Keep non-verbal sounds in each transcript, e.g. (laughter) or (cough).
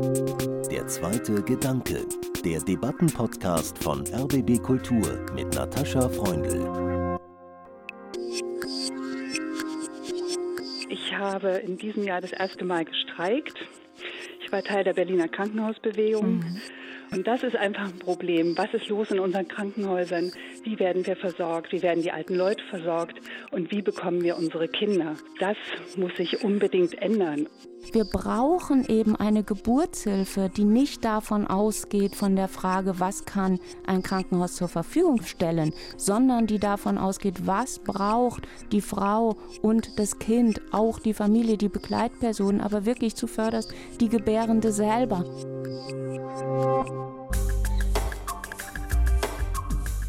Der zweite Gedanke, der Debattenpodcast von RBB Kultur mit Natascha Freundl. Ich habe in diesem Jahr das erste Mal gestreikt. Ich war Teil der Berliner Krankenhausbewegung. Mhm. Und das ist einfach ein Problem. Was ist los in unseren Krankenhäusern? Wie werden wir versorgt? Wie werden die alten Leute versorgt? Und wie bekommen wir unsere Kinder? Das muss sich unbedingt ändern. Wir brauchen eben eine Geburtshilfe, die nicht davon ausgeht, von der Frage, was kann ein Krankenhaus zur Verfügung stellen, sondern die davon ausgeht, was braucht die Frau und das Kind, auch die Familie, die Begleitpersonen, aber wirklich zuvörderst die Gebärende selber.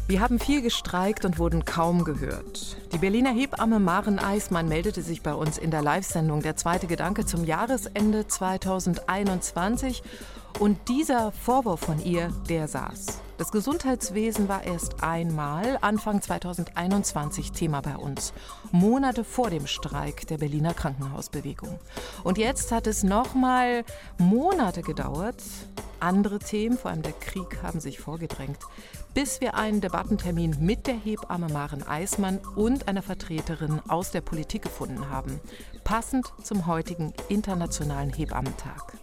Wir haben viel gestreikt und wurden kaum gehört. Die Berliner Hebamme Maren Eismann meldete sich bei uns in der Live-Sendung Der zweite Gedanke zum Jahresende 2021. Und dieser Vorwurf von ihr, der saß. Das Gesundheitswesen war erst einmal Anfang 2021 Thema bei uns. Monate vor dem Streik der Berliner Krankenhausbewegung. Und jetzt hat es nochmal Monate gedauert. Andere Themen, vor allem der Krieg, haben sich vorgedrängt bis wir einen Debattentermin mit der Hebamme Maren Eismann und einer Vertreterin aus der Politik gefunden haben, passend zum heutigen Internationalen Hebammentag.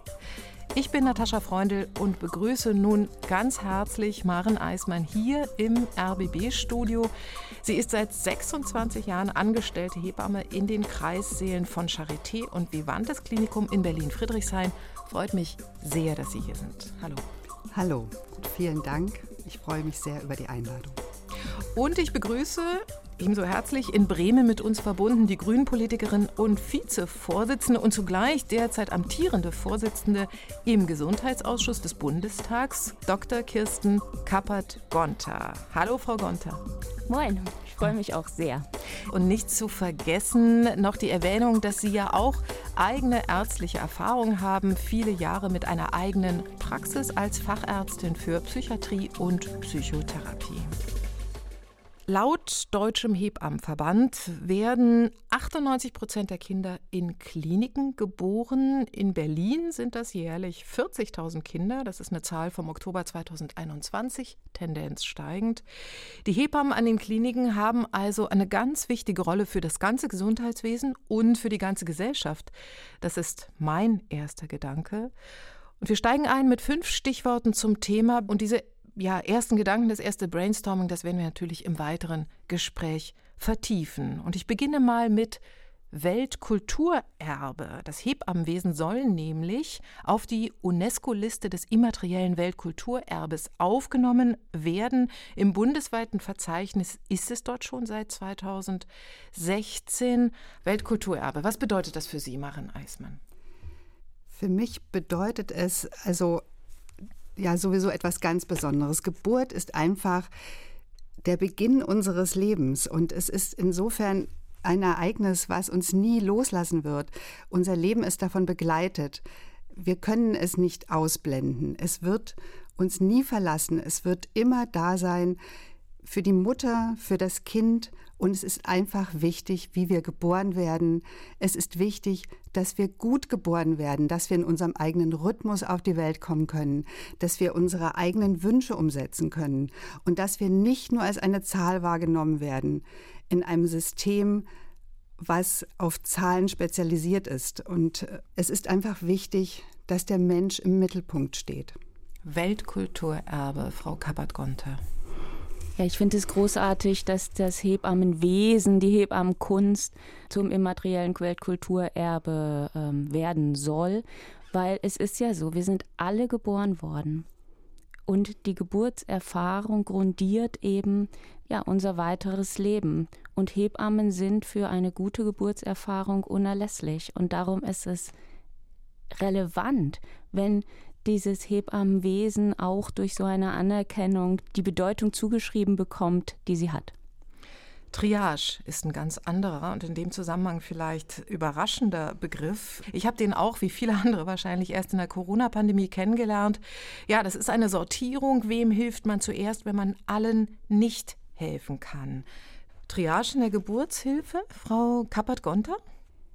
Ich bin Natascha Freundl und begrüße nun ganz herzlich Maren Eismann hier im RBB-Studio. Sie ist seit 26 Jahren angestellte Hebamme in den Kreissälen von Charité und Vivantes Klinikum in Berlin-Friedrichshain. Freut mich sehr, dass Sie hier sind. Hallo. Hallo, vielen Dank ich freue mich sehr über die Einladung. Und ich begrüße ebenso herzlich in Bremen mit uns verbunden die Grünen-Politikerin und Vizevorsitzende und zugleich derzeit amtierende Vorsitzende im Gesundheitsausschuss des Bundestags, Dr. Kirsten Kappert-Gonter. Hallo, Frau Gonter. Moin, ich freue mich auch sehr. Und nicht zu vergessen noch die Erwähnung, dass Sie ja auch eigene ärztliche Erfahrung haben, viele Jahre mit einer eigenen Praxis als Fachärztin für Psychiatrie und Psychotherapie. Laut Deutschem Hebammenverband werden 98 Prozent der Kinder in Kliniken geboren. In Berlin sind das jährlich 40.000 Kinder. Das ist eine Zahl vom Oktober 2021, Tendenz steigend. Die Hebammen an den Kliniken haben also eine ganz wichtige Rolle für das ganze Gesundheitswesen und für die ganze Gesellschaft. Das ist mein erster Gedanke. Und wir steigen ein mit fünf Stichworten zum Thema. Und diese ja, ersten Gedanken, das erste Brainstorming, das werden wir natürlich im weiteren Gespräch vertiefen. Und ich beginne mal mit Weltkulturerbe. Das Hebammenwesen soll nämlich auf die UNESCO-Liste des immateriellen Weltkulturerbes aufgenommen werden. Im bundesweiten Verzeichnis ist es dort schon seit 2016. Weltkulturerbe. Was bedeutet das für Sie, Maren Eismann? Für mich bedeutet es also ja sowieso etwas ganz Besonderes. Geburt ist einfach der Beginn unseres Lebens und es ist insofern ein Ereignis, was uns nie loslassen wird. Unser Leben ist davon begleitet. Wir können es nicht ausblenden. Es wird uns nie verlassen. Es wird immer da sein für die Mutter, für das Kind und es ist einfach wichtig, wie wir geboren werden. Es ist wichtig, dass wir gut geboren werden, dass wir in unserem eigenen Rhythmus auf die Welt kommen können, dass wir unsere eigenen Wünsche umsetzen können und dass wir nicht nur als eine Zahl wahrgenommen werden in einem System, was auf Zahlen spezialisiert ist. Und es ist einfach wichtig, dass der Mensch im Mittelpunkt steht. Weltkulturerbe, Frau Kappert-Gonter. Ja, ich finde es großartig, dass das Hebammenwesen, die Hebammenkunst zum immateriellen Weltkulturerbe ähm, werden soll, weil es ist ja so, wir sind alle geboren worden. Und die Geburtserfahrung grundiert eben ja unser weiteres Leben. Und Hebammen sind für eine gute Geburtserfahrung unerlässlich. Und darum ist es relevant, wenn dieses Hebammenwesen auch durch so eine Anerkennung die Bedeutung zugeschrieben bekommt, die sie hat. Triage ist ein ganz anderer und in dem Zusammenhang vielleicht überraschender Begriff. Ich habe den auch, wie viele andere wahrscheinlich, erst in der Corona-Pandemie kennengelernt. Ja, das ist eine Sortierung. Wem hilft man zuerst, wenn man allen nicht helfen kann? Triage in der Geburtshilfe, Frau Kappert-Gonter?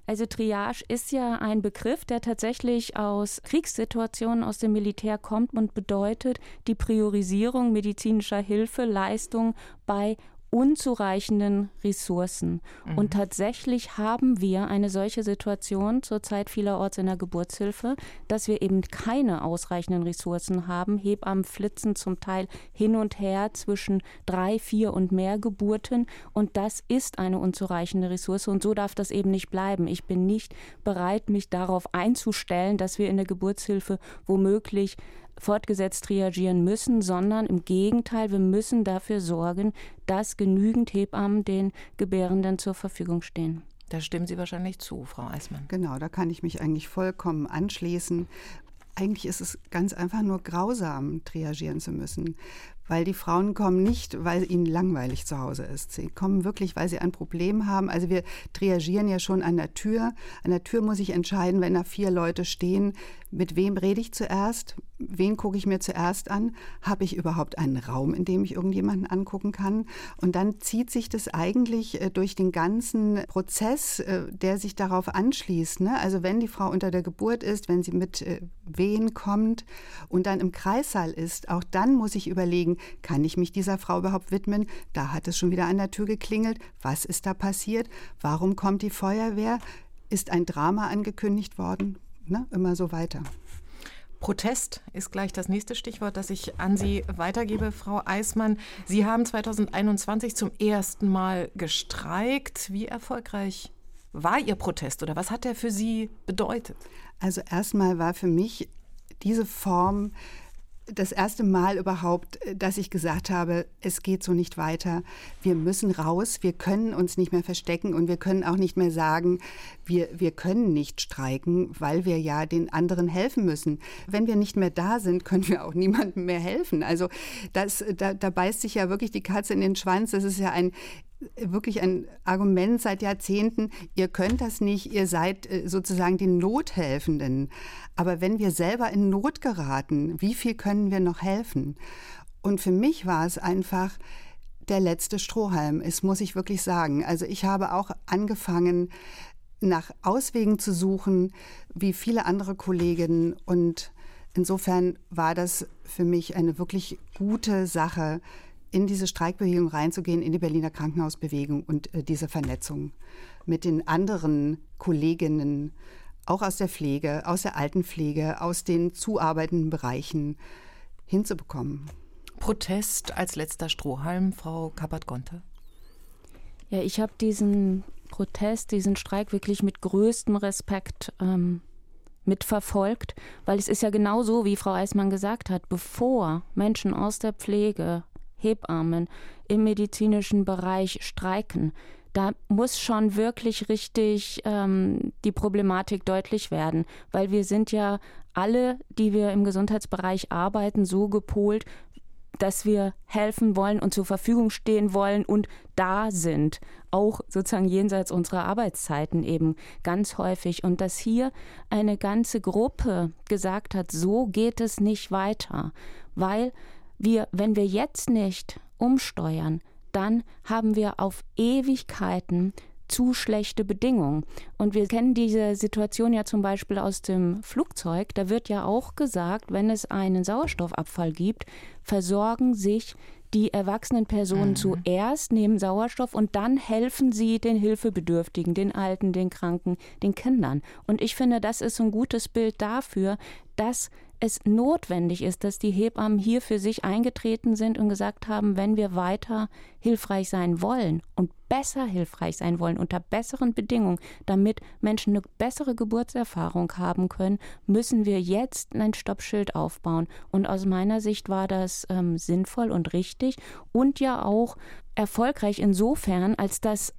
Also Triage ist ja ein Begriff, der tatsächlich aus Kriegssituationen aus dem Militär kommt und bedeutet die Priorisierung medizinischer Hilfe, Leistung bei unzureichenden Ressourcen. Mhm. Und tatsächlich haben wir eine solche Situation zurzeit vielerorts in der Geburtshilfe, dass wir eben keine ausreichenden Ressourcen haben. Hebammen flitzen zum Teil hin und her zwischen drei, vier und mehr Geburten. Und das ist eine unzureichende Ressource. Und so darf das eben nicht bleiben. Ich bin nicht bereit, mich darauf einzustellen, dass wir in der Geburtshilfe womöglich fortgesetzt reagieren müssen, sondern im Gegenteil, wir müssen dafür sorgen, dass genügend Hebammen den Gebärenden zur Verfügung stehen. Da stimmen Sie wahrscheinlich zu, Frau Eismann. Genau, da kann ich mich eigentlich vollkommen anschließen. Eigentlich ist es ganz einfach nur grausam, triagieren zu müssen, weil die Frauen kommen nicht, weil ihnen langweilig zu Hause ist. Sie kommen wirklich, weil sie ein Problem haben. Also wir triagieren ja schon an der Tür. An der Tür muss ich entscheiden, wenn da vier Leute stehen, mit wem rede ich zuerst, wen gucke ich mir zuerst an, habe ich überhaupt einen Raum, in dem ich irgendjemanden angucken kann. Und dann zieht sich das eigentlich äh, durch den ganzen Prozess, äh, der sich darauf anschließt. Ne? Also wenn die Frau unter der Geburt ist, wenn sie mit äh, Wehen kommt und dann im Kreissaal ist, auch dann muss ich überlegen, kann ich mich dieser Frau überhaupt widmen? Da hat es schon wieder an der Tür geklingelt. Was ist da passiert? Warum kommt die Feuerwehr? Ist ein Drama angekündigt worden? Ne? Immer so weiter. Protest ist gleich das nächste Stichwort, das ich an Sie weitergebe, Frau Eismann. Sie haben 2021 zum ersten Mal gestreikt. Wie erfolgreich war Ihr Protest oder was hat er für Sie bedeutet? Also erstmal war für mich diese Form das erste Mal überhaupt, äh, dass ich gesagt habe, es geht so nicht weiter. Wir müssen raus, wir können uns nicht mehr verstecken und wir können auch nicht mehr sagen, wir, wir können nicht streiken, weil wir ja den anderen helfen müssen. Wenn wir nicht mehr da sind, können wir auch niemandem mehr helfen. Also das, da, da beißt sich ja wirklich die Katze in den Schwanz. Das ist ja ein wirklich ein Argument seit Jahrzehnten, ihr könnt das nicht, ihr seid äh, sozusagen die Nothelfenden. Aber wenn wir selber in Not geraten, wie viel können wir noch helfen? Und für mich war es einfach der letzte Strohhalm, es muss ich wirklich sagen. Also ich habe auch angefangen, nach Auswegen zu suchen, wie viele andere Kolleginnen. Und insofern war das für mich eine wirklich gute Sache, in diese Streikbewegung reinzugehen, in die Berliner Krankenhausbewegung und äh, diese Vernetzung mit den anderen Kolleginnen, auch aus der Pflege, aus der Altenpflege, aus den zuarbeitenden Bereichen hinzubekommen. Protest als letzter Strohhalm, Frau Kappert-Gonte? Ja, ich habe diesen Protest, diesen Streik wirklich mit größtem Respekt ähm, mitverfolgt, weil es ist ja genau so, wie Frau Eismann gesagt hat, bevor Menschen aus der Pflege Hebammen im medizinischen Bereich streiken, da muss schon wirklich richtig ähm, die Problematik deutlich werden, weil wir sind ja alle, die wir im Gesundheitsbereich arbeiten, so gepolt, dass wir helfen wollen und zur Verfügung stehen wollen und da sind, auch sozusagen jenseits unserer Arbeitszeiten eben ganz häufig. Und dass hier eine ganze Gruppe gesagt hat, so geht es nicht weiter, weil wir, wenn wir jetzt nicht umsteuern, dann haben wir auf Ewigkeiten zu schlechte Bedingungen. Und wir kennen diese Situation ja zum Beispiel aus dem Flugzeug. Da wird ja auch gesagt, wenn es einen Sauerstoffabfall gibt, versorgen sich die erwachsenen Personen mhm. zuerst, nehmen Sauerstoff und dann helfen sie den Hilfebedürftigen, den Alten, den Kranken, den Kindern. Und ich finde, das ist ein gutes Bild dafür, dass es notwendig ist, dass die Hebammen hier für sich eingetreten sind und gesagt haben, wenn wir weiter hilfreich sein wollen und besser hilfreich sein wollen, unter besseren Bedingungen, damit Menschen eine bessere Geburtserfahrung haben können, müssen wir jetzt ein Stoppschild aufbauen. Und aus meiner Sicht war das ähm, sinnvoll und richtig und ja auch erfolgreich insofern, als dass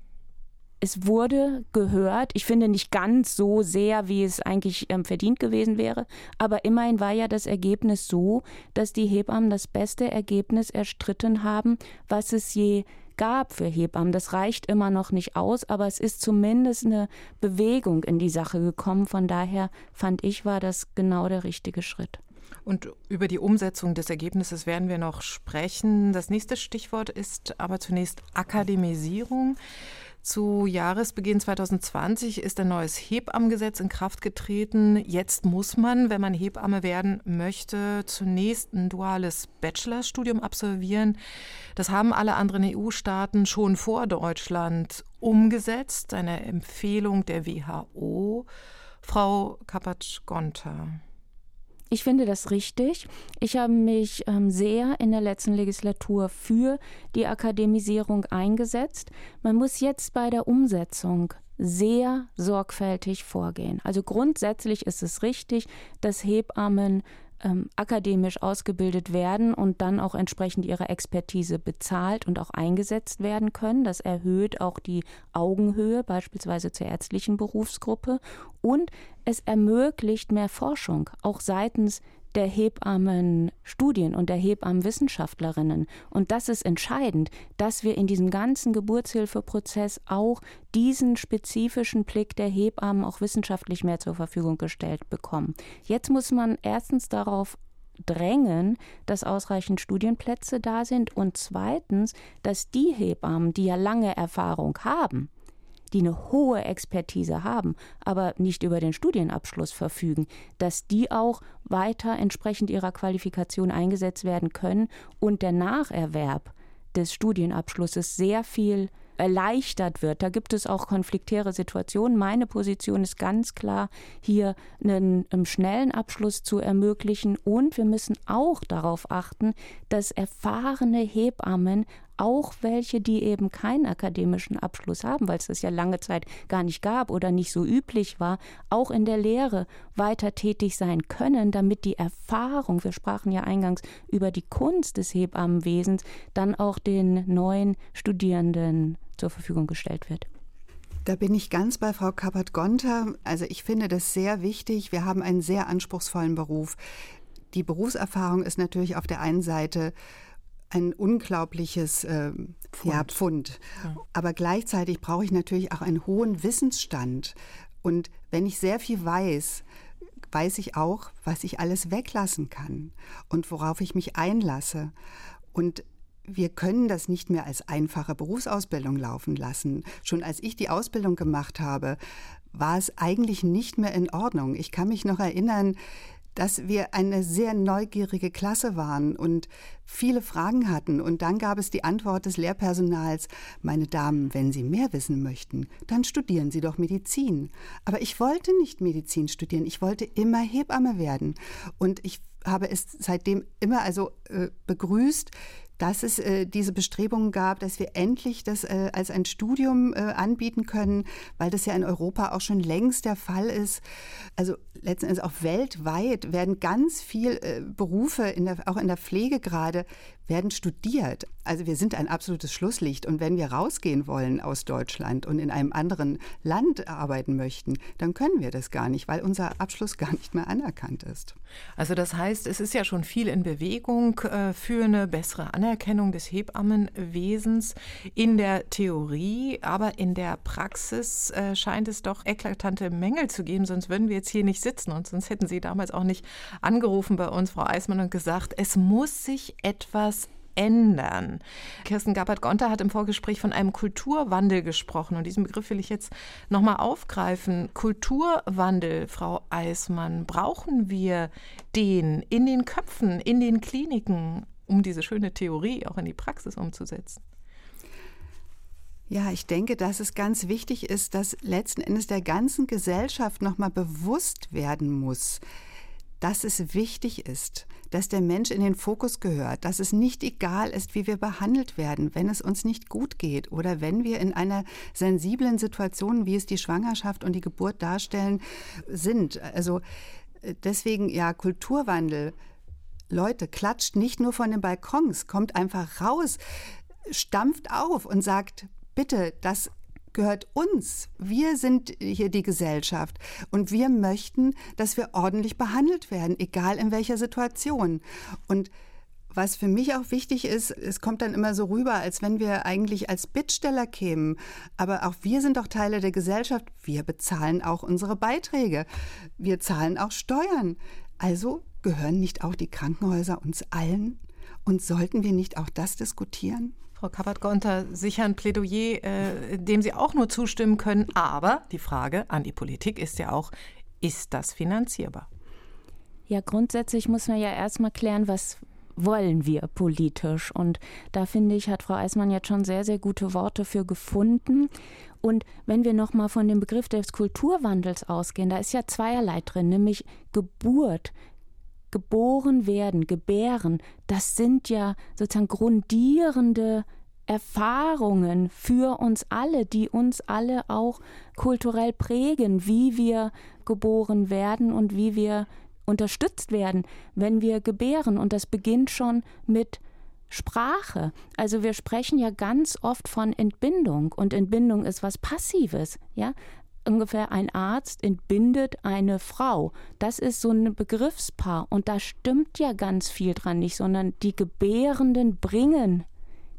es wurde gehört. Ich finde nicht ganz so sehr, wie es eigentlich ähm, verdient gewesen wäre. Aber immerhin war ja das Ergebnis so, dass die Hebammen das beste Ergebnis erstritten haben, was es je gab für Hebammen. Das reicht immer noch nicht aus, aber es ist zumindest eine Bewegung in die Sache gekommen. Von daher fand ich, war das genau der richtige Schritt. Und über die Umsetzung des Ergebnisses werden wir noch sprechen. Das nächste Stichwort ist aber zunächst Akademisierung. Zu Jahresbeginn 2020 ist ein neues Hebammengesetz in Kraft getreten. Jetzt muss man, wenn man Hebamme werden möchte, zunächst ein duales Bachelorstudium absolvieren. Das haben alle anderen EU-Staaten schon vor Deutschland umgesetzt. Eine Empfehlung der WHO. Frau Kapatsch-Gonter. Ich finde das richtig. Ich habe mich ähm, sehr in der letzten Legislatur für die Akademisierung eingesetzt. Man muss jetzt bei der Umsetzung sehr sorgfältig vorgehen. Also grundsätzlich ist es richtig, dass Hebammen ähm, akademisch ausgebildet werden und dann auch entsprechend ihre Expertise bezahlt und auch eingesetzt werden können. Das erhöht auch die Augenhöhe beispielsweise zur ärztlichen Berufsgruppe und es ermöglicht mehr Forschung, auch seitens der Hebammenstudien und der Hebammenwissenschaftlerinnen. Und das ist entscheidend, dass wir in diesem ganzen Geburtshilfeprozess auch diesen spezifischen Blick der Hebammen auch wissenschaftlich mehr zur Verfügung gestellt bekommen. Jetzt muss man erstens darauf drängen, dass ausreichend Studienplätze da sind und zweitens, dass die Hebammen, die ja lange Erfahrung haben, die eine hohe Expertise haben, aber nicht über den Studienabschluss verfügen, dass die auch weiter entsprechend ihrer Qualifikation eingesetzt werden können und der Nacherwerb des Studienabschlusses sehr viel erleichtert wird. Da gibt es auch konfliktäre Situationen. Meine Position ist ganz klar, hier einen, einen, schnellen Abschluss zu ermöglichen. Und wir müssen auch darauf achten, dass erfahrene Hebammen auch welche, die eben keinen akademischen Abschluss haben, weil es das ja lange Zeit gar nicht gab oder nicht so üblich war, auch in der Lehre weiter tätig sein können, damit die Erfahrung, wir sprachen ja eingangs über die Kunst des Hebammenwesens, dann auch den neuen Studierenden zur Verfügung gestellt wird. Da bin ich ganz bei Frau Kappert-Gonter. Also ich finde das sehr wichtig. Wir haben einen sehr anspruchsvollen Beruf. Die Berufserfahrung ist natürlich auf der einen Seite ein unglaubliches äh, Pfund. Ja, Pfund. Ja. Aber gleichzeitig brauche ich natürlich auch einen hohen Wissensstand. Und wenn ich sehr viel weiß, weiß ich auch, was ich alles weglassen kann und worauf ich mich einlasse. Und wir können das nicht mehr als einfache Berufsausbildung laufen lassen. Schon als ich die Ausbildung gemacht habe, war es eigentlich nicht mehr in Ordnung. Ich kann mich noch erinnern, dass wir eine sehr neugierige Klasse waren und viele Fragen hatten. Und dann gab es die Antwort des Lehrpersonals, meine Damen, wenn Sie mehr wissen möchten, dann studieren Sie doch Medizin. Aber ich wollte nicht Medizin studieren, ich wollte immer Hebamme werden. Und ich habe es seitdem immer also äh, begrüßt, dass es äh, diese Bestrebungen gab, dass wir endlich das äh, als ein Studium äh, anbieten können, weil das ja in Europa auch schon längst der Fall ist. Also letzten Endes auch weltweit werden ganz viele äh, Berufe, in der, auch in der Pflege gerade, werden studiert. Also wir sind ein absolutes Schlusslicht. Und wenn wir rausgehen wollen aus Deutschland und in einem anderen Land arbeiten möchten, dann können wir das gar nicht, weil unser Abschluss gar nicht mehr anerkannt ist. Also das heißt, es ist ja schon viel in Bewegung äh, für eine bessere Anerkennung des Hebammenwesens in der Theorie, aber in der Praxis äh, scheint es doch eklatante Mängel zu geben, sonst würden wir jetzt hier nicht sitzen und sonst hätten Sie damals auch nicht angerufen bei uns, Frau Eismann, und gesagt, es muss sich etwas ändern. Kirsten Gabbard-Gonter hat im Vorgespräch von einem Kulturwandel gesprochen und diesen Begriff will ich jetzt nochmal aufgreifen. Kulturwandel, Frau Eismann, brauchen wir den in den Köpfen, in den Kliniken, um diese schöne Theorie auch in die Praxis umzusetzen? Ja, ich denke, dass es ganz wichtig ist, dass letzten Endes der ganzen Gesellschaft nochmal bewusst werden muss, dass es wichtig ist, dass der Mensch in den Fokus gehört, dass es nicht egal ist, wie wir behandelt werden, wenn es uns nicht gut geht oder wenn wir in einer sensiblen Situation, wie es die Schwangerschaft und die Geburt darstellen, sind. Also äh, deswegen ja Kulturwandel. Leute, klatscht nicht nur von den Balkons, kommt einfach raus, stampft auf und sagt, bitte, das gehört uns. Wir sind hier die Gesellschaft und wir möchten, dass wir ordentlich behandelt werden, egal in welcher Situation. Und was für mich auch wichtig ist, es kommt dann immer so rüber, als wenn wir eigentlich als Bittsteller kämen. Aber auch wir sind doch Teile der Gesellschaft. Wir bezahlen auch unsere Beiträge. Wir zahlen auch Steuern. Also gehören nicht auch die Krankenhäuser uns allen? Und sollten wir nicht auch das diskutieren? Frau Kappert-Gonter, sicher ein Plädoyer, äh, dem Sie auch nur zustimmen können. Aber die Frage an die Politik ist ja auch, ist das finanzierbar? Ja, grundsätzlich muss man ja erstmal klären, was wollen wir politisch. Und da finde ich, hat Frau Eismann jetzt schon sehr, sehr gute Worte für gefunden. Und wenn wir nochmal von dem Begriff des Kulturwandels ausgehen, da ist ja zweierlei drin, nämlich Geburt, geboren werden, gebären, das sind ja sozusagen grundierende Erfahrungen für uns alle, die uns alle auch kulturell prägen, wie wir geboren werden und wie wir unterstützt werden, wenn wir gebären. Und das beginnt schon mit Sprache. Also wir sprechen ja ganz oft von Entbindung und Entbindung ist was Passives, ja? Ungefähr ein Arzt entbindet eine Frau. Das ist so ein Begriffspaar und da stimmt ja ganz viel dran nicht, sondern die Gebärenden bringen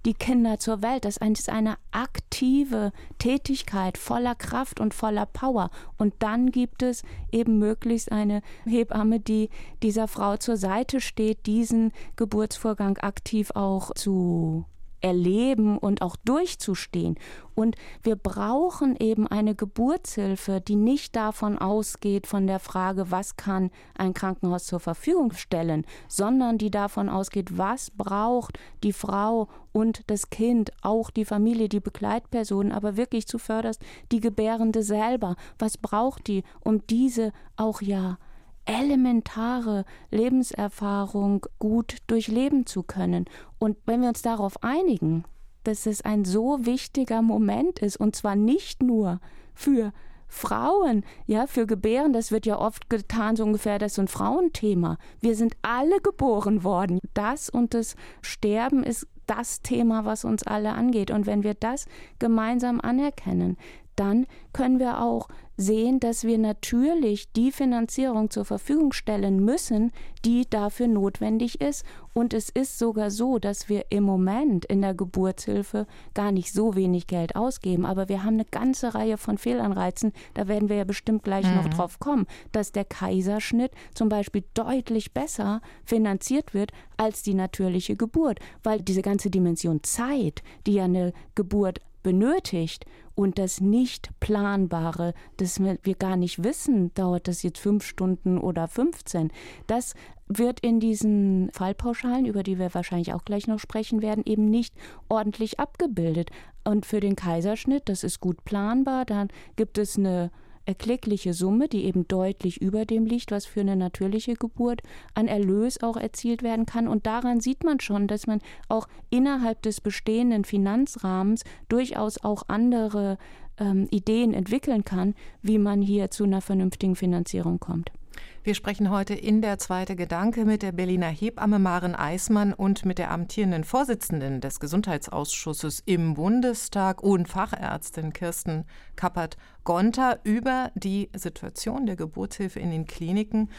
die Kinder zur Welt. Das ist eine aktive Tätigkeit voller Kraft und voller Power. Und dann gibt es eben möglichst eine Hebamme, die dieser Frau zur Seite steht, diesen Geburtsvorgang aktiv auch zu erleben und auch durchzustehen. Und wir brauchen eben eine Geburtshilfe, die nicht davon ausgeht, von der Frage, was kann ein Krankenhaus zur Verfügung stellen, sondern die davon ausgeht, was braucht die Frau und das Kind, auch die Familie, die Begleitpersonen, aber wirklich zuvörderst die Gebärende selber. Was braucht die, um diese auch ja elementare Lebenserfahrung gut durchleben zu können. Und wenn wir uns darauf einigen, dass es ein so wichtiger Moment ist, und zwar nicht nur für Frauen, ja, für Gebären, das wird ja oft getan, so ungefähr, das ist ein Frauenthema. Wir sind alle geboren worden. Das und das Sterben ist das Thema, was uns alle angeht. Und wenn wir das gemeinsam anerkennen, dann können wir auch sehen, dass wir natürlich die Finanzierung zur Verfügung stellen müssen, die dafür notwendig ist. Und es ist sogar so, dass wir im Moment in der Geburtshilfe gar nicht so wenig Geld ausgeben. Aber wir haben eine ganze Reihe von Fehlanreizen. Da werden wir ja bestimmt gleich mhm. noch drauf kommen, dass der Kaiserschnitt zum Beispiel deutlich besser finanziert wird als die natürliche Geburt. Weil diese ganze Dimension Zeit, die ja eine Geburt benötigt und das nicht planbare, das wir gar nicht wissen, dauert das jetzt fünf Stunden oder 15, das wird in diesen Fallpauschalen, über die wir wahrscheinlich auch gleich noch sprechen werden, eben nicht ordentlich abgebildet. Und für den Kaiserschnitt, das ist gut planbar, dann gibt es eine erkleckliche Summe, die eben deutlich über dem liegt, was für eine natürliche Geburt an Erlös auch erzielt werden kann. Und daran sieht man schon, dass man auch innerhalb des bestehenden Finanzrahmens durchaus auch andere ähm, Ideen entwickeln kann, wie man hier zu einer vernünftigen Finanzierung kommt. Wir sprechen heute in der zweite Gedanke mit der Berliner Hebamme Maren Eismann und mit der amtierenden Vorsitzenden des Gesundheitsausschusses im Bundestag und Fachärztin Kirsten Kappert-Gonter über die Situation der Geburtshilfe in den Kliniken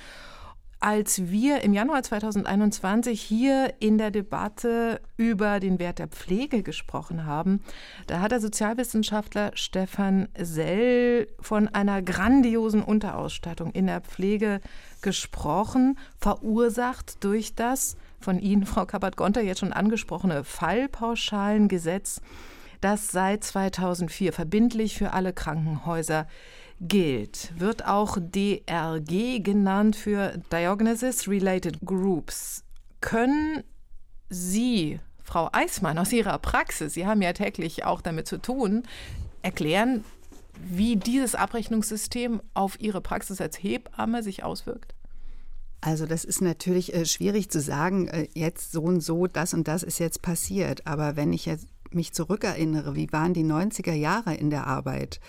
als wir im Januar 2021 hier in der Debatte über den Wert der Pflege gesprochen haben, da hat der Sozialwissenschaftler Stefan Sell von einer grandiosen Unterausstattung in der Pflege gesprochen, verursacht durch das von Ihnen, Frau Kappert-Gonter, jetzt schon angesprochene Fallpauschalengesetz, das seit 2004 verbindlich für alle Krankenhäuser gilt, wird auch DRG genannt für Diagnosis Related Groups. Können Sie, Frau Eismann, aus Ihrer Praxis, Sie haben ja täglich auch damit zu tun, erklären, wie dieses Abrechnungssystem auf Ihre Praxis als Hebamme sich auswirkt? Also das ist natürlich äh, schwierig zu sagen, äh, jetzt so und so, das und das ist jetzt passiert. Aber wenn ich jetzt mich zurückerinnere, wie waren die 90er Jahre in der Arbeit?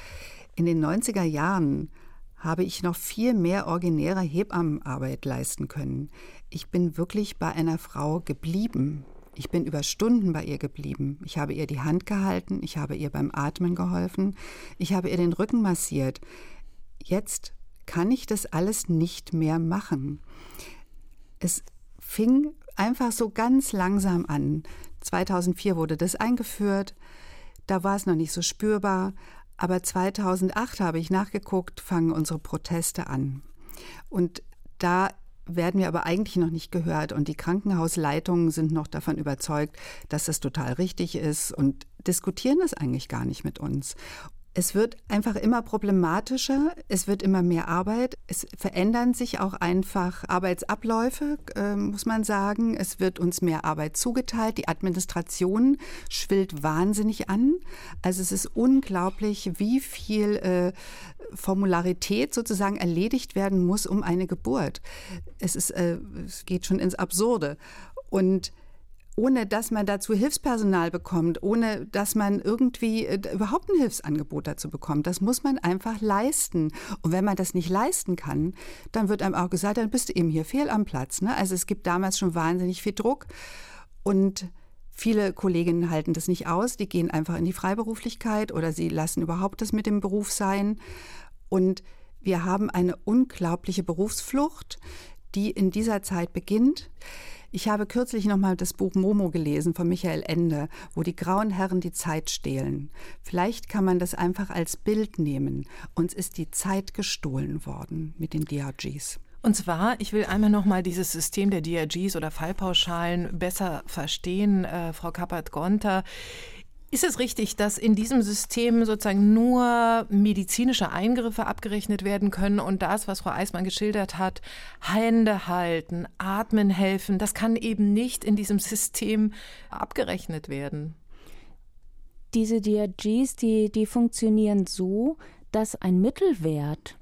In den 90er Jahren habe ich noch viel mehr originäre Hebammenarbeit leisten können. Ich bin wirklich bei einer Frau geblieben. Ich bin über Stunden bei ihr geblieben. Ich habe ihr die Hand gehalten, ich habe ihr beim Atmen geholfen, ich habe ihr den Rücken massiert. Jetzt kann ich das alles nicht mehr machen. Es fing einfach so ganz langsam an. 2004 wurde das eingeführt. Da war es noch nicht so spürbar. Aber 2008 habe ich nachgeguckt, fangen unsere Proteste an. Und da werden wir aber eigentlich noch nicht gehört. Und die Krankenhausleitungen sind noch davon überzeugt, dass das total richtig ist und diskutieren das eigentlich gar nicht mit uns. Es wird einfach immer problematischer, es wird immer mehr Arbeit, es verändern sich auch einfach Arbeitsabläufe, äh, muss man sagen. Es wird uns mehr Arbeit zugeteilt, die Administration schwillt wahnsinnig an. Also es ist unglaublich, wie viel äh, Formularität sozusagen erledigt werden muss um eine Geburt. Es, ist, äh, es geht schon ins Absurde. Und ohne dass man dazu Hilfspersonal bekommt, ohne dass man irgendwie äh, überhaupt ein Hilfsangebot dazu bekommt. Das muss man einfach leisten. Und wenn man das nicht leisten kann, dann wird einem auch gesagt, dann bist du eben hier fehl am Platz. Ne? Also es gibt damals schon wahnsinnig viel Druck und Viele Kolleginnen halten das nicht aus, die gehen einfach in die Freiberuflichkeit oder sie lassen überhaupt das mit dem Beruf sein. Und wir haben eine unglaubliche Berufsflucht, die in dieser Zeit beginnt. Ich habe kürzlich noch mal das Buch Momo gelesen von Michael Ende, wo die grauen Herren die Zeit stehlen. Vielleicht kann man das einfach als Bild nehmen. Uns ist die Zeit gestohlen worden mit den DRGs. Und zwar, ich will einmal noch mal dieses System der DRGs oder Fallpauschalen besser verstehen, äh, Frau Kappert-Gonter. Ist es richtig, dass in diesem System sozusagen nur medizinische Eingriffe abgerechnet werden können und das, was Frau Eismann geschildert hat, Hände halten, atmen helfen, das kann eben nicht in diesem System abgerechnet werden? Diese DRGs, die, die funktionieren so, dass ein Mittelwert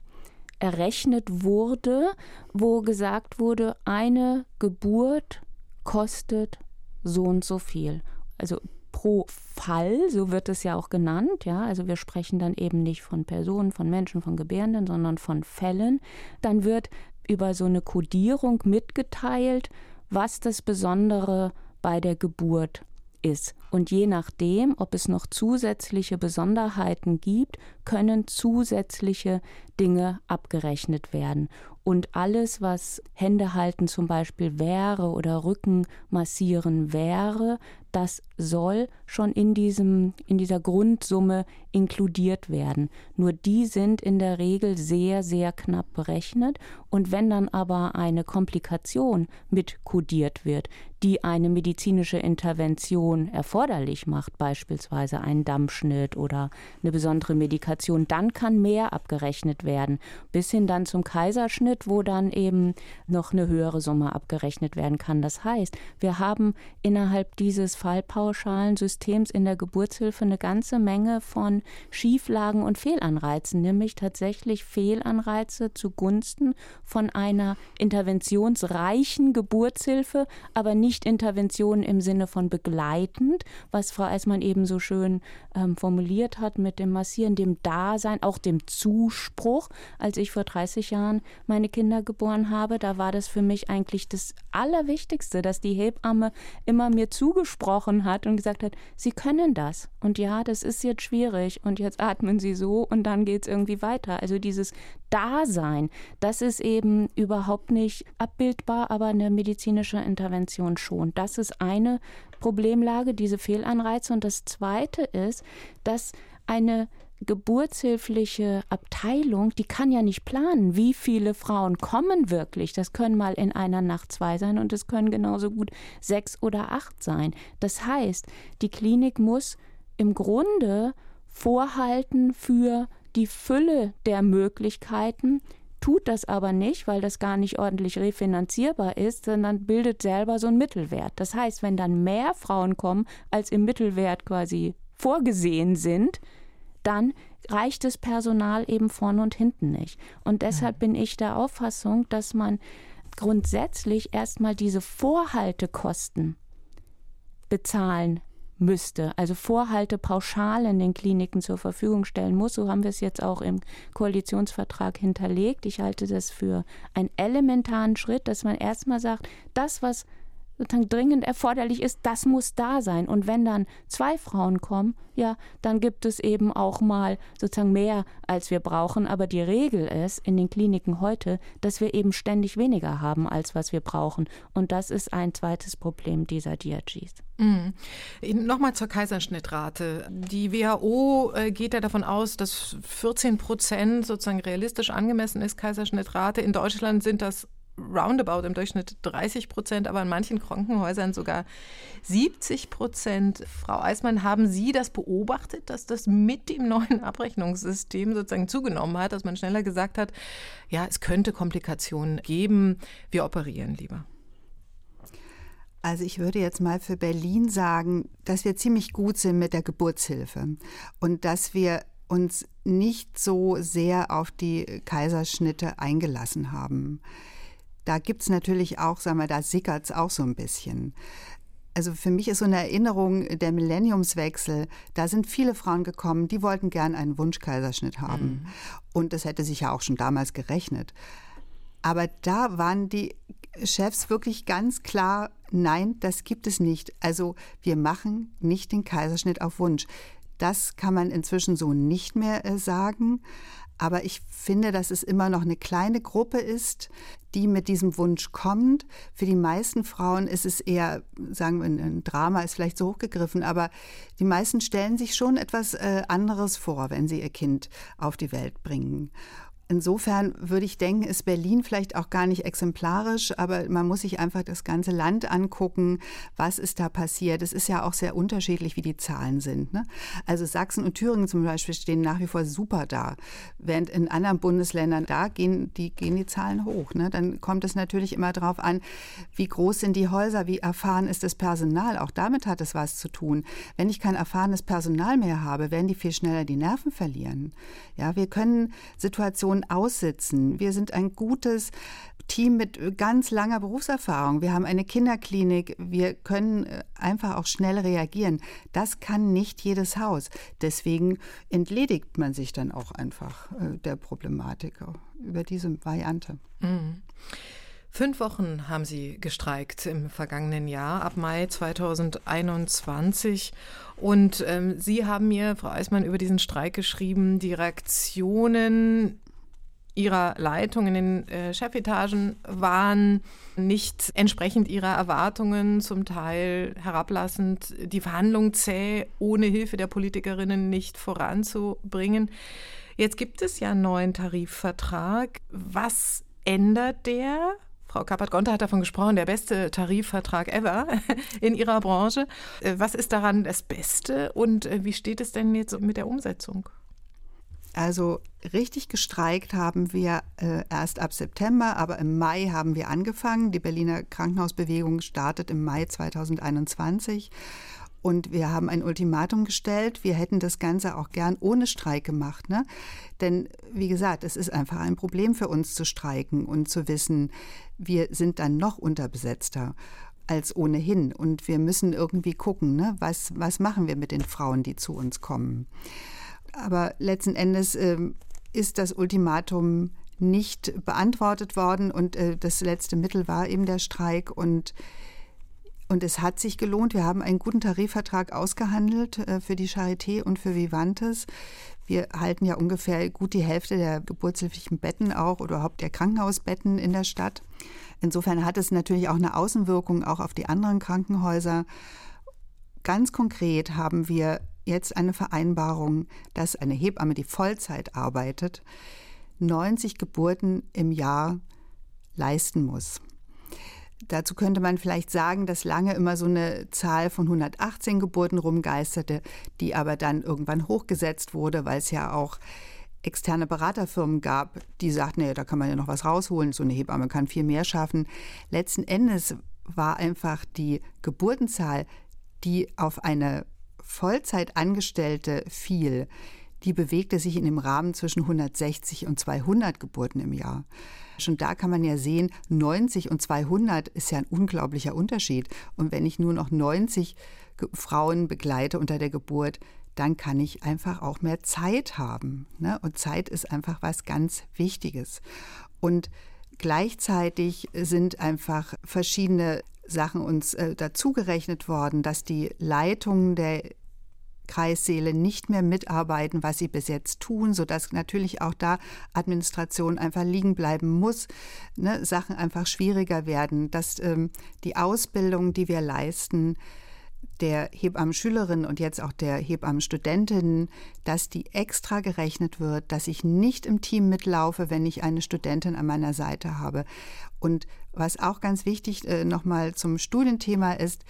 errechnet wurde, wo gesagt wurde, eine Geburt kostet so und so viel. Also pro Fall, so wird es ja auch genannt, ja, also wir sprechen dann eben nicht von Personen, von Menschen, von Gebärenden, sondern von Fällen, dann wird über so eine Kodierung mitgeteilt, was das Besondere bei der Geburt ist. Und je nachdem, ob es noch zusätzliche Besonderheiten gibt, können zusätzliche Dinge abgerechnet werden. Und alles, was Hände halten zum Beispiel wäre oder Rücken massieren wäre, das soll schon in, diesem, in dieser Grundsumme inkludiert werden. Nur die sind in der Regel sehr, sehr knapp berechnet. Und wenn dann aber eine Komplikation mit kodiert wird, die eine medizinische Intervention erforderlich macht, beispielsweise einen Dammschnitt oder eine besondere Medikation, dann kann mehr abgerechnet werden. Bis hin dann zum Kaiserschnitt, wo dann eben noch eine höhere Summe abgerechnet werden kann. Das heißt, wir haben innerhalb dieses Fallpauschalensystems in der Geburtshilfe eine ganze Menge von Schieflagen und Fehlanreizen, nämlich tatsächlich Fehlanreize zugunsten von einer interventionsreichen Geburtshilfe, aber nicht Intervention im Sinne von begleitend, was Frau Eismann eben so schön ähm, formuliert hat mit dem Massieren, dem Dasein, auch dem Zuspruch. Als ich vor 30 Jahren meine Kinder geboren habe, da war das für mich eigentlich das Allerwichtigste, dass die Hebamme immer mir zugesprochen gesprochen hat und gesagt hat, Sie können das. Und ja, das ist jetzt schwierig und jetzt atmen Sie so und dann geht es irgendwie weiter. Also dieses Dasein, das ist eben überhaupt nicht abbildbar, aber eine medizinische Intervention schon. Das ist eine Problemlage, diese Fehlanreize. Und das Zweite ist, dass eine geburtshilfliche Abteilung, die kann ja nicht planen, wie viele Frauen kommen wirklich. Das können mal in einer Nacht zwei sein und es können genauso gut sechs oder acht sein. Das heißt, die Klinik muss im Grunde vorhalten für die Fülle der Möglichkeiten, tut das aber nicht, weil das gar nicht ordentlich refinanzierbar ist, sondern bildet selber so einen Mittelwert. Das heißt, wenn dann mehr Frauen kommen, als im Mittelwert quasi vorgesehen sind, dann reicht das Personal eben vorne und hinten nicht. Und deshalb bin ich der Auffassung, dass man grundsätzlich erstmal diese Vorhaltekosten bezahlen müsste, also Vorhaltepauschal in den Kliniken zur Verfügung stellen muss. So haben wir es jetzt auch im Koalitionsvertrag hinterlegt. Ich halte das für einen elementaren Schritt, dass man erstmal sagt, das, was sozusagen dringend erforderlich ist, das muss da sein. Und wenn dann zwei Frauen kommen, ja, dann gibt es eben auch mal sozusagen mehr, als wir brauchen. Aber die Regel ist in den Kliniken heute, dass wir eben ständig weniger haben, als was wir brauchen. Und das ist ein zweites Problem dieser DRGs. Mhm. Nochmal zur Kaiserschnittrate. Die WHO äh, geht ja davon aus, dass 14 Prozent sozusagen realistisch angemessen ist, Kaiserschnittrate. In Deutschland sind das roundabout im Durchschnitt 30 Prozent, aber in manchen Krankenhäusern sogar 70 Prozent. Frau Eismann, haben Sie das beobachtet, dass das mit dem neuen Abrechnungssystem sozusagen zugenommen hat, dass man schneller gesagt hat, ja, es könnte Komplikationen geben, wir operieren lieber? Also ich würde jetzt mal für Berlin sagen, dass wir ziemlich gut sind mit der Geburtshilfe und dass wir uns nicht so sehr auf die Kaiserschnitte eingelassen haben. Da gibt es natürlich auch, sagen wir, da sickert es auch so ein bisschen. Also für mich ist so eine Erinnerung der Millenniumswechsel, da sind viele Frauen gekommen, die wollten gern einen Wunschkaiserschnitt haben. Mhm. Und das hätte sich ja auch schon damals gerechnet. Aber da waren die Chefs wirklich ganz klar, nein, das gibt es nicht. Also wir machen nicht den Kaiserschnitt auf Wunsch. Das kann man inzwischen so nicht mehr äh, sagen. Aber ich finde, dass es immer noch eine kleine Gruppe ist, die mit diesem Wunsch kommt. Für die meisten Frauen ist es eher, sagen wir, ein Drama ist vielleicht so hochgegriffen, aber die meisten stellen sich schon etwas äh, anderes vor, wenn sie ihr Kind auf die Welt bringen. Insofern würde ich denken, ist Berlin vielleicht auch gar nicht exemplarisch, aber man muss sich einfach das ganze Land angucken, was ist da passiert. Es ist ja auch sehr unterschiedlich, wie die Zahlen sind. Ne? Also Sachsen und Thüringen zum Beispiel stehen nach wie vor super da, während in anderen Bundesländern da gehen die, gehen die Zahlen hoch. Ne? Dann kommt es natürlich immer darauf an, wie groß sind die Häuser, wie erfahren ist das Personal. Auch damit hat es was zu tun. Wenn ich kein erfahrenes Personal mehr habe, werden die viel schneller die Nerven verlieren. Ja, wir können Situationen Situationen aussitzen. Wir sind ein gutes Team mit ganz langer Berufserfahrung. Wir haben eine Kinderklinik. Wir können äh, einfach auch schnell reagieren. Das kann nicht jedes Haus. Deswegen entledigt man sich dann auch einfach äh, der Problematik über diese Variante. Mhm. Fünf Wochen haben Sie gestreikt im vergangenen Jahr, ab Mai 2021. Und ähm, Sie haben mir, Frau Eismann, über diesen Streik geschrieben, die Reaktionen ihrer Leitung in den äh, Chefetagen waren nicht entsprechend ihrer Erwartungen, zum Teil herablassend, die Verhandlungen zäh ohne Hilfe der Politikerinnen nicht voranzubringen. Jetzt gibt es ja einen neuen Tarifvertrag. Was ändert der? Frau Kappert-Gonter hat davon gesprochen, der beste Tarifvertrag ever (laughs) in ihrer Branche. Äh, was ist daran das Beste und äh, wie steht es denn jetzt mit der Umsetzung? Also richtig gestreikt haben wir äh, erst ab September, aber im Mai haben wir angefangen. Die Berliner Krankenhausbewegung startet im Mai 2021. Und wir haben ein Ultimatum gestellt. Wir hätten das Ganze auch gern ohne Streik gemacht. Ne? Denn, wie gesagt, es ist einfach ein Problem für uns zu streiken und zu wissen, wir sind dann noch unterbesetzter als ohnehin. Und wir müssen irgendwie gucken, ne? was, was machen wir mit den Frauen, die zu uns kommen. Aber letzten Endes äh, ist das Ultimatum nicht beantwortet worden und äh, das letzte Mittel war eben der Streik und und es hat sich gelohnt. Wir haben einen guten Tarifvertrag ausgehandelt äh, für die Charité und für Vivantes. Wir halten ja ungefähr gut die Hälfte der geburtshilflichen Betten auch oder überhaupt der Krankenhausbetten in der Stadt. Insofern hat es natürlich auch eine Außenwirkung auch auf die anderen Krankenhäuser. Ganz konkret haben wir jetzt eine Vereinbarung, dass eine Hebamme, die Vollzeit arbeitet, 90 Geburten im Jahr leisten muss. Dazu könnte man vielleicht sagen, dass lange immer so eine Zahl von 118 Geburten rumgeisterte, die aber dann irgendwann hochgesetzt wurde, weil es ja auch externe Beraterfirmen gab, die sagten, naja, da kann man ja noch was rausholen, so eine Hebamme kann viel mehr schaffen. Letzten Endes war einfach die Geburtenzahl, die auf eine Vollzeitangestellte fiel, die bewegte sich in dem Rahmen zwischen 160 und 200 Geburten im Jahr. Schon da kann man ja sehen, 90 und 200 ist ja ein unglaublicher Unterschied. Und wenn ich nur noch 90 Frauen begleite unter der Geburt, dann kann ich einfach auch mehr Zeit haben. Ne? Und Zeit ist einfach was ganz Wichtiges. Und gleichzeitig sind einfach verschiedene Sachen uns äh, dazugerechnet worden, dass die Leitungen der Kreissäle nicht mehr mitarbeiten, was sie bis jetzt tun, sodass natürlich auch da Administration einfach liegen bleiben muss, ne, Sachen einfach schwieriger werden, dass ähm, die Ausbildung, die wir leisten, der Hebammenschülerinnen und jetzt auch der Hebammenstudentinnen, dass die extra gerechnet wird, dass ich nicht im Team mitlaufe, wenn ich eine Studentin an meiner Seite habe. Und was auch ganz wichtig äh, nochmal zum Studienthema ist,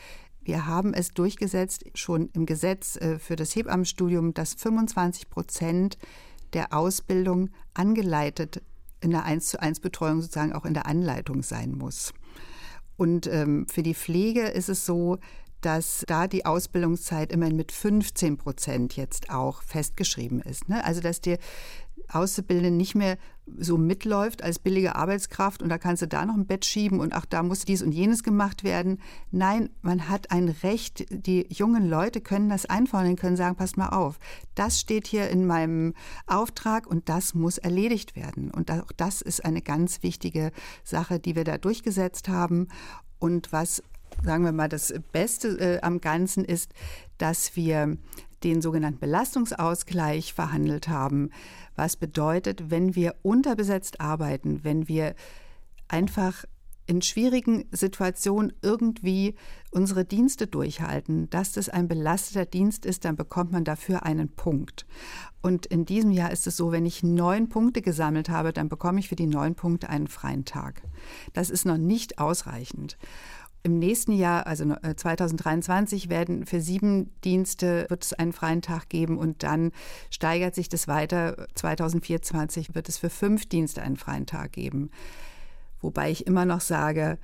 wir haben es durchgesetzt, schon im Gesetz äh, für das Hebammenstudium, dass 25 Prozent der Ausbildung angeleitet in der 1 zu 1 Betreuung sozusagen auch in der Anleitung sein muss. Und ähm, für die Pflege ist es so, dass da die Ausbildungszeit immerhin mit 15 Prozent jetzt auch festgeschrieben ist. Ne? Also dass die Auszubildende nicht mehr so mitläuft als billige Arbeitskraft und da kannst du da noch ein Bett schieben und ach, da muss dies und jenes gemacht werden. Nein, man hat ein Recht, die jungen Leute können das einfordern, können sagen, passt mal auf, das steht hier in meinem Auftrag und das muss erledigt werden. Und auch das ist eine ganz wichtige Sache, die wir da durchgesetzt haben und was sagen wir mal, das Beste äh, am Ganzen ist, dass wir den sogenannten Belastungsausgleich verhandelt haben. Was bedeutet, wenn wir unterbesetzt arbeiten, wenn wir einfach in schwierigen Situationen irgendwie unsere Dienste durchhalten, dass das ein belasteter Dienst ist, dann bekommt man dafür einen Punkt. Und in diesem Jahr ist es so, wenn ich neun Punkte gesammelt habe, dann bekomme ich für die neun Punkte einen freien Tag. Das ist noch nicht ausreichend. Im nächsten Jahr, also 2023, äh, werden für sieben Dienste wird es einen freien Tag geben und dann steigert sich das weiter. 2024 wird es für fünf Dienste einen freien Tag geben. Wobei ich immer noch sage,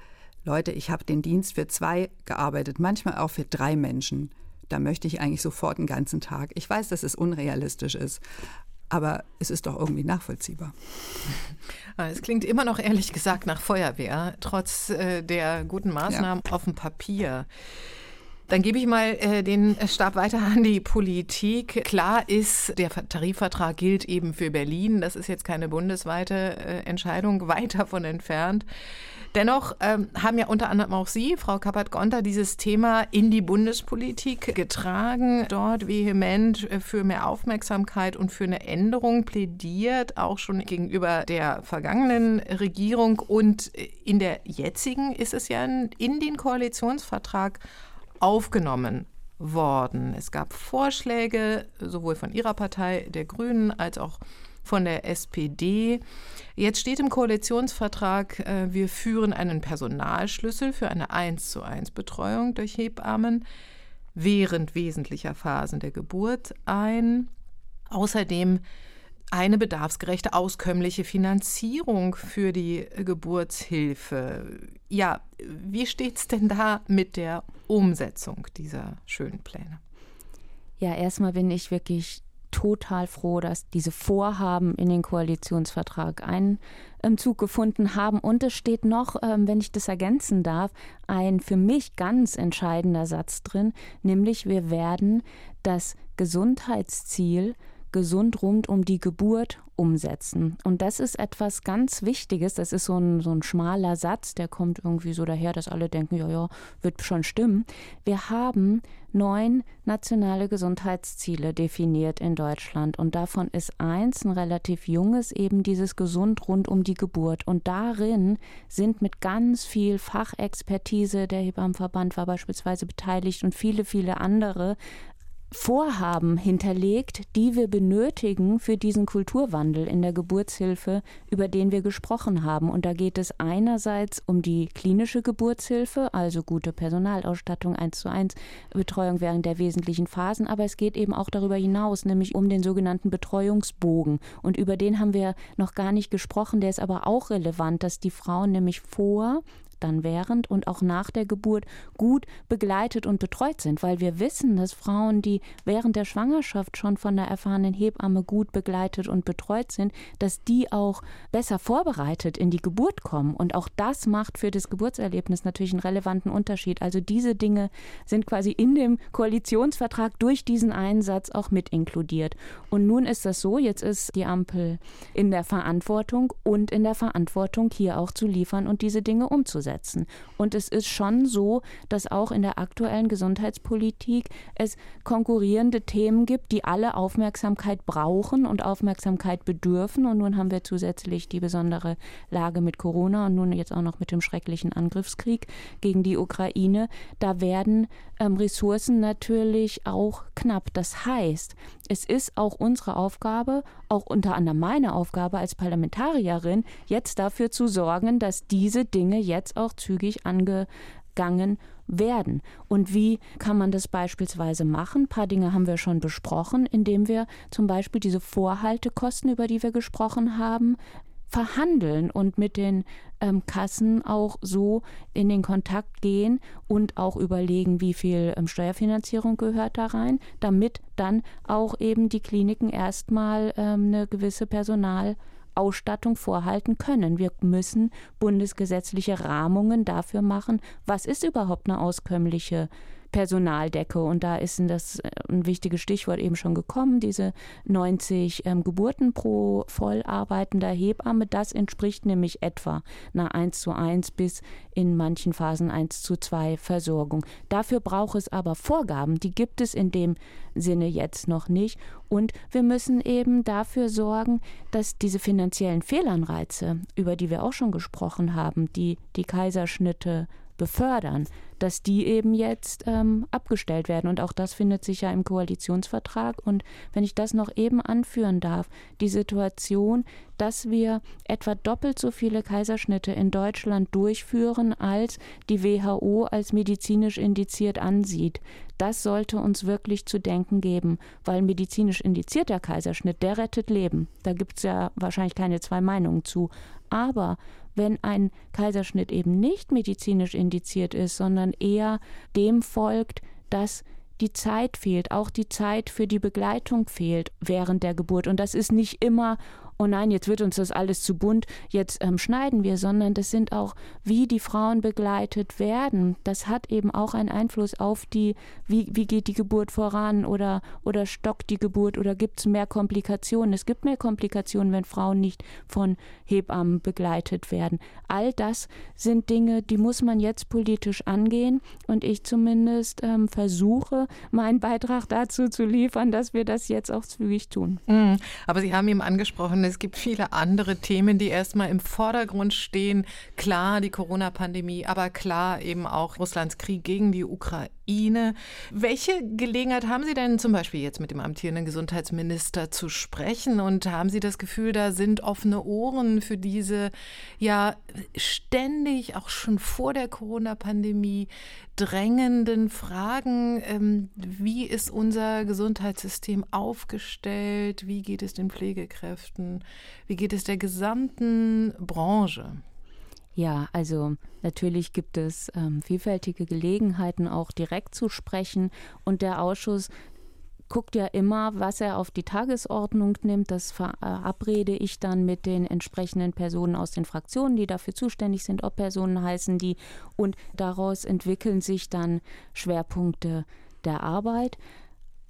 Leute, ich habe den Dienst für zwei gearbeitet, manchmal auch für drei Menschen. Da möchte ich eigentlich sofort einen ganzen Tag. Ich weiß, dass es unrealistisch ist, aber es ist doch irgendwie nachvollziehbar. Ah, es klingt immer noch ehrlich gesagt nach Feuerwehr, trotz äh, der guten Maßnahmen ja. auf dem Papier. Dann gebe ich mal äh, den Stab weiter an die Politik. Klar ist, der Tarifvertrag gilt eben für Berlin. Das ist jetzt keine bundesweite äh, Entscheidung, (laughs) weit davon entfernt. Dennoch ähm, haben ja unter anderem auch Sie, Frau Kappert-Gonter, dieses Thema in die Bundespolitik getragen, dort vehement äh, für mehr Aufmerksamkeit und für eine Änderung plädiert, auch schon gegenüber der vergangenen Regierung. Und äh, in der jetzigen ist es ja in den Koalitionsvertrag aufgenommen worden. Es gab Vorschläge sowohl von Ihrer Partei, der Grünen, als auch von der SPD. Jetzt steht im Koalitionsvertrag, äh, wir führen einen Personalschlüssel für eine 1 zu 1 Betreuung durch Hebammen während wesentlicher Phasen der Geburt ein. Außerdem eine bedarfsgerechte, auskömmliche Finanzierung für die Geburtshilfe. Ja, wie steht es denn da mit der Umsetzung dieser schönen Pläne? Ja, erstmal bin ich wirklich total froh, dass diese Vorhaben in den Koalitionsvertrag Einzug gefunden haben. Und es steht noch, ähm, wenn ich das ergänzen darf, ein für mich ganz entscheidender Satz drin, nämlich wir werden das Gesundheitsziel gesund rund um die Geburt umsetzen. Und das ist etwas ganz Wichtiges. Das ist so ein, so ein schmaler Satz, der kommt irgendwie so daher, dass alle denken, ja, ja, wird schon stimmen. Wir haben neun nationale Gesundheitsziele definiert in Deutschland. Und davon ist eins, ein relativ junges, eben dieses gesund rund um die Geburt. Und darin sind mit ganz viel Fachexpertise, der Hebammenverband war beispielsweise beteiligt und viele, viele andere Vorhaben hinterlegt, die wir benötigen für diesen Kulturwandel in der Geburtshilfe, über den wir gesprochen haben. Und da geht es einerseits um die klinische Geburtshilfe, also gute Personalausstattung, 1 zu 1 Betreuung während der wesentlichen Phasen, aber es geht eben auch darüber hinaus, nämlich um den sogenannten Betreuungsbogen. Und über den haben wir noch gar nicht gesprochen, der ist aber auch relevant, dass die Frauen nämlich vor dann während und auch nach der Geburt gut begleitet und betreut sind, weil wir wissen, dass Frauen, die während der Schwangerschaft schon von der erfahrenen Hebamme gut begleitet und betreut sind, dass die auch besser vorbereitet in die Geburt kommen. Und auch das macht für das Geburtserlebnis natürlich einen relevanten Unterschied. Also diese Dinge sind quasi in dem Koalitionsvertrag durch diesen Einsatz auch mit inkludiert. Und nun ist das so, jetzt ist die Ampel in der Verantwortung und in der Verantwortung, hier auch zu liefern und diese Dinge umzusetzen setzen. Und es ist schon so, dass auch in der aktuellen Gesundheitspolitik es konkurrierende Themen gibt, die alle Aufmerksamkeit brauchen und Aufmerksamkeit bedürfen. Und nun haben wir zusätzlich die besondere Lage mit Corona und nun jetzt auch noch mit dem schrecklichen Angriffskrieg gegen die Ukraine. Da werden ähm, Ressourcen natürlich auch knapp. Das heißt, es ist auch unsere Aufgabe, auch unter anderem meine Aufgabe als Parlamentarierin, jetzt dafür zu sorgen, dass diese Dinge jetzt auch zügig angegangen werden. Und wie kann man das beispielsweise machen? Ein paar Dinge haben wir schon besprochen, indem wir zum Beispiel diese Vorhaltekosten, über die wir gesprochen haben, verhandeln und mit den ähm, Kassen auch so in den Kontakt gehen und auch überlegen, wie viel ähm, Steuerfinanzierung gehört da rein, damit dann auch eben die Kliniken erstmal ähm, eine gewisse Personalausstattung vorhalten können. Wir müssen bundesgesetzliche Rahmungen dafür machen, was ist überhaupt eine auskömmliche Personaldecke. Und da ist das äh, ein wichtiges Stichwort eben schon gekommen, diese 90 ähm, Geburten pro voll arbeitender Hebamme. Das entspricht nämlich etwa einer 1 zu 1 bis in manchen Phasen 1 zu 2 Versorgung. Dafür braucht es aber Vorgaben, die gibt es in dem Sinne jetzt noch nicht. Und wir müssen eben dafür sorgen, dass diese finanziellen Fehlanreize, über die wir auch schon gesprochen haben, die die Kaiserschnitte befördern, dass die eben jetzt ähm, abgestellt werden. Und auch das findet sich ja im Koalitionsvertrag. Und wenn ich das noch eben anführen darf, die Situation, dass wir etwa doppelt so viele Kaiserschnitte in Deutschland durchführen, als die WHO als medizinisch indiziert ansieht. Das sollte uns wirklich zu denken geben, weil medizinisch indizierter Kaiserschnitt, der rettet Leben. Da gibt es ja wahrscheinlich keine zwei Meinungen zu. Aber wenn ein Kaiserschnitt eben nicht medizinisch indiziert ist, sondern eher dem folgt, dass die Zeit fehlt, auch die Zeit für die Begleitung fehlt während der Geburt. Und das ist nicht immer oh nein, jetzt wird uns das alles zu bunt, jetzt ähm, schneiden wir, sondern das sind auch, wie die Frauen begleitet werden. Das hat eben auch einen Einfluss auf die, wie, wie geht die Geburt voran oder, oder stockt die Geburt oder gibt es mehr Komplikationen. Es gibt mehr Komplikationen, wenn Frauen nicht von Hebammen begleitet werden. All das sind Dinge, die muss man jetzt politisch angehen und ich zumindest ähm, versuche, meinen Beitrag dazu zu liefern, dass wir das jetzt auch zügig tun. Mhm. Aber Sie haben eben angesprochen, es gibt viele andere Themen, die erstmal im Vordergrund stehen. Klar, die Corona-Pandemie, aber klar eben auch Russlands Krieg gegen die Ukraine. Welche Gelegenheit haben Sie denn zum Beispiel jetzt mit dem amtierenden Gesundheitsminister zu sprechen? Und haben Sie das Gefühl, da sind offene Ohren für diese ja ständig, auch schon vor der Corona-Pandemie, drängenden Fragen? Ähm, wie ist unser Gesundheitssystem aufgestellt? Wie geht es den Pflegekräften? Wie geht es der gesamten Branche? Ja, also natürlich gibt es ähm, vielfältige Gelegenheiten, auch direkt zu sprechen. Und der Ausschuss guckt ja immer, was er auf die Tagesordnung nimmt. Das verabrede ich dann mit den entsprechenden Personen aus den Fraktionen, die dafür zuständig sind, ob Personen heißen die. Und daraus entwickeln sich dann Schwerpunkte der Arbeit.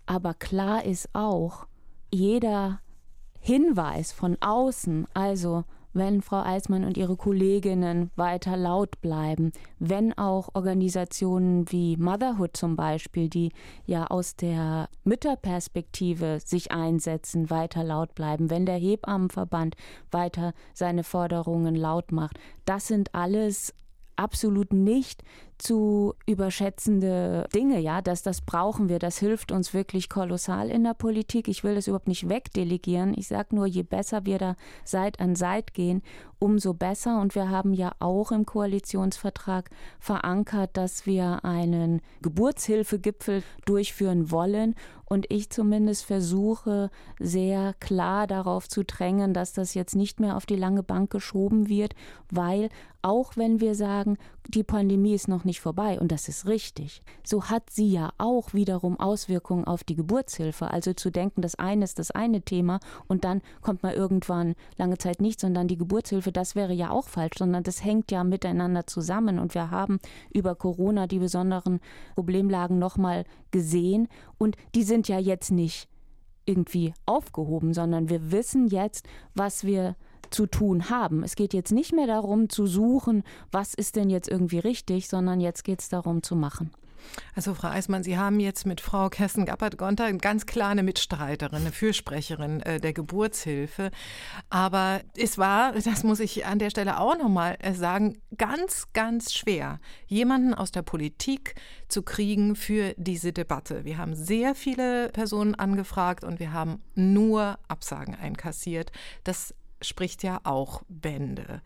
Aber klar ist auch, jeder Hinweis von außen, also wenn Frau Eismann und ihre Kolleginnen weiter laut bleiben, wenn auch Organisationen wie Motherhood zum Beispiel, die ja aus der Mütterperspektive sich einsetzen, weiter laut bleiben, wenn der Hebammenverband weiter seine Forderungen laut macht, das sind alles absolut nicht zu überschätzende Dinge, ja, dass das brauchen wir, das hilft uns wirklich kolossal in der Politik. Ich will das überhaupt nicht wegdelegieren. Ich sage nur, je besser wir da Seit an Seit gehen, umso besser. Und wir haben ja auch im Koalitionsvertrag verankert, dass wir einen Geburtshilfegipfel durchführen wollen. Und ich zumindest versuche sehr klar darauf zu drängen, dass das jetzt nicht mehr auf die lange Bank geschoben wird, weil auch wenn wir sagen, die Pandemie ist noch nicht vorbei und das ist richtig, so hat sie ja auch wiederum Auswirkungen auf die Geburtshilfe. Also zu denken, das eine ist das eine Thema und dann kommt mal irgendwann lange Zeit nichts dann die Geburtshilfe, das wäre ja auch falsch, sondern das hängt ja miteinander zusammen. Und wir haben über Corona die besonderen Problemlagen nochmal gesehen. Und die sind ja jetzt nicht irgendwie aufgehoben, sondern wir wissen jetzt, was wir zu tun haben. Es geht jetzt nicht mehr darum zu suchen, was ist denn jetzt irgendwie richtig, sondern jetzt geht es darum zu machen. Also Frau Eismann, Sie haben jetzt mit Frau Kerstin Gappert-Gonter ganz klar eine Mitstreiterin, eine Fürsprecherin äh, der Geburtshilfe. Aber es war, das muss ich an der Stelle auch nochmal äh, sagen, ganz, ganz schwer, jemanden aus der Politik zu kriegen für diese Debatte. Wir haben sehr viele Personen angefragt und wir haben nur Absagen einkassiert. Das spricht ja auch Bände.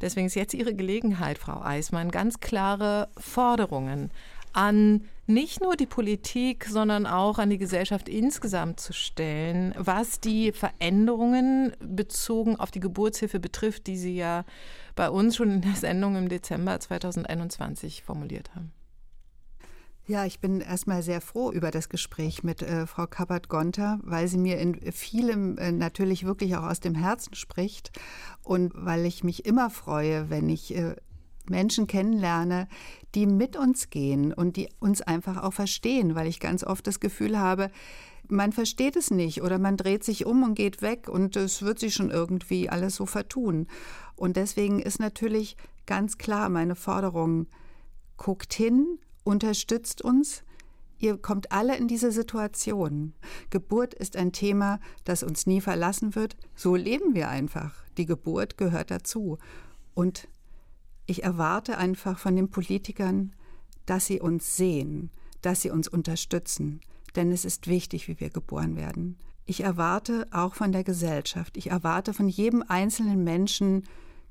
Deswegen ist jetzt Ihre Gelegenheit, Frau Eismann, ganz klare Forderungen an nicht nur die Politik, sondern auch an die Gesellschaft insgesamt zu stellen, was die Veränderungen bezogen auf die Geburtshilfe betrifft, die Sie ja bei uns schon in der Sendung im Dezember 2021 formuliert haben. Ja, ich bin erstmal sehr froh über das Gespräch mit äh, Frau Kappert-Gonter, weil sie mir in vielem äh, natürlich wirklich auch aus dem Herzen spricht und weil ich mich immer freue, wenn ich äh, Menschen kennenlerne, die mit uns gehen und die uns einfach auch verstehen, weil ich ganz oft das Gefühl habe, man versteht es nicht oder man dreht sich um und geht weg und es wird sich schon irgendwie alles so vertun. Und deswegen ist natürlich ganz klar meine Forderung, guckt hin, unterstützt uns. Ihr kommt alle in diese Situation. Geburt ist ein Thema, das uns nie verlassen wird. So leben wir einfach. Die Geburt gehört dazu. Und ich erwarte einfach von den Politikern, dass sie uns sehen, dass sie uns unterstützen, denn es ist wichtig, wie wir geboren werden. Ich erwarte auch von der Gesellschaft, ich erwarte von jedem einzelnen Menschen,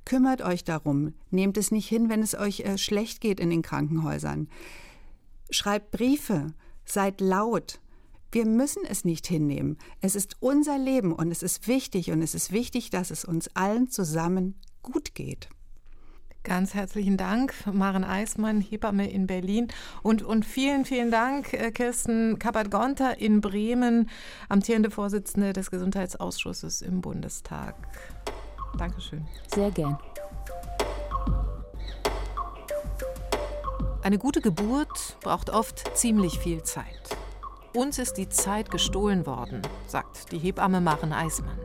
kümmert euch darum, nehmt es nicht hin, wenn es euch äh, schlecht geht in den Krankenhäusern. Schreibt Briefe, seid laut. Wir müssen es nicht hinnehmen. Es ist unser Leben und es ist wichtig und es ist wichtig, dass es uns allen zusammen gut geht. Ganz herzlichen Dank, Maren Eismann, Hebamme in Berlin. Und, und vielen, vielen Dank, äh, Kirsten Kappert-Gonter in Bremen, amtierende Vorsitzende des Gesundheitsausschusses im Bundestag. Dankeschön. Sehr gern. Eine gute Geburt braucht oft ziemlich viel Zeit. Uns ist die Zeit gestohlen worden, sagt die Hebamme Maren Eismann.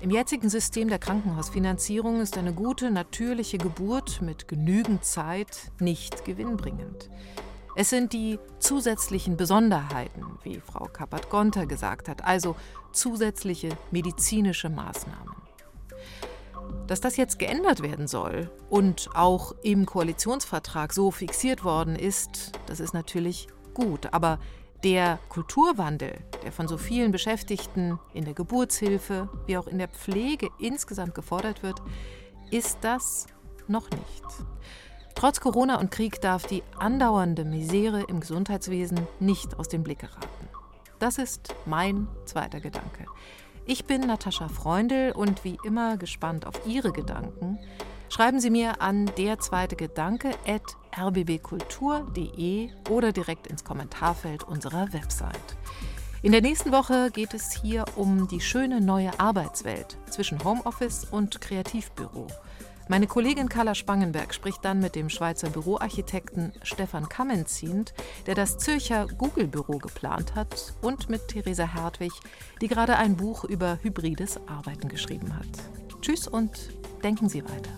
Im jetzigen System der Krankenhausfinanzierung ist eine gute, natürliche Geburt mit genügend Zeit nicht gewinnbringend. Es sind die zusätzlichen Besonderheiten, wie Frau Kappert-Gonter gesagt hat, also zusätzliche medizinische Maßnahmen. Dass das jetzt geändert werden soll und auch im Koalitionsvertrag so fixiert worden ist, das ist natürlich gut. Aber der Kulturwandel, der von so vielen Beschäftigten in der Geburtshilfe wie auch in der Pflege insgesamt gefordert wird, ist das noch nicht. Trotz Corona und Krieg darf die andauernde Misere im Gesundheitswesen nicht aus dem Blick geraten. Das ist mein zweiter Gedanke. Ich bin Natascha Freundl und wie immer gespannt auf Ihre Gedanken. Schreiben Sie mir an der zweite Gedanke at rbbkultur.de oder direkt ins Kommentarfeld unserer Website. In der nächsten Woche geht es hier um die schöne neue Arbeitswelt zwischen Homeoffice und Kreativbüro. Meine Kollegin Carla Spangenberg spricht dann mit dem Schweizer Büroarchitekten Stefan Kammenzient, der das Zürcher Google-Büro geplant hat, und mit Theresa Hertwig, die gerade ein Buch über hybrides Arbeiten geschrieben hat. Tschüss und denken Sie weiter.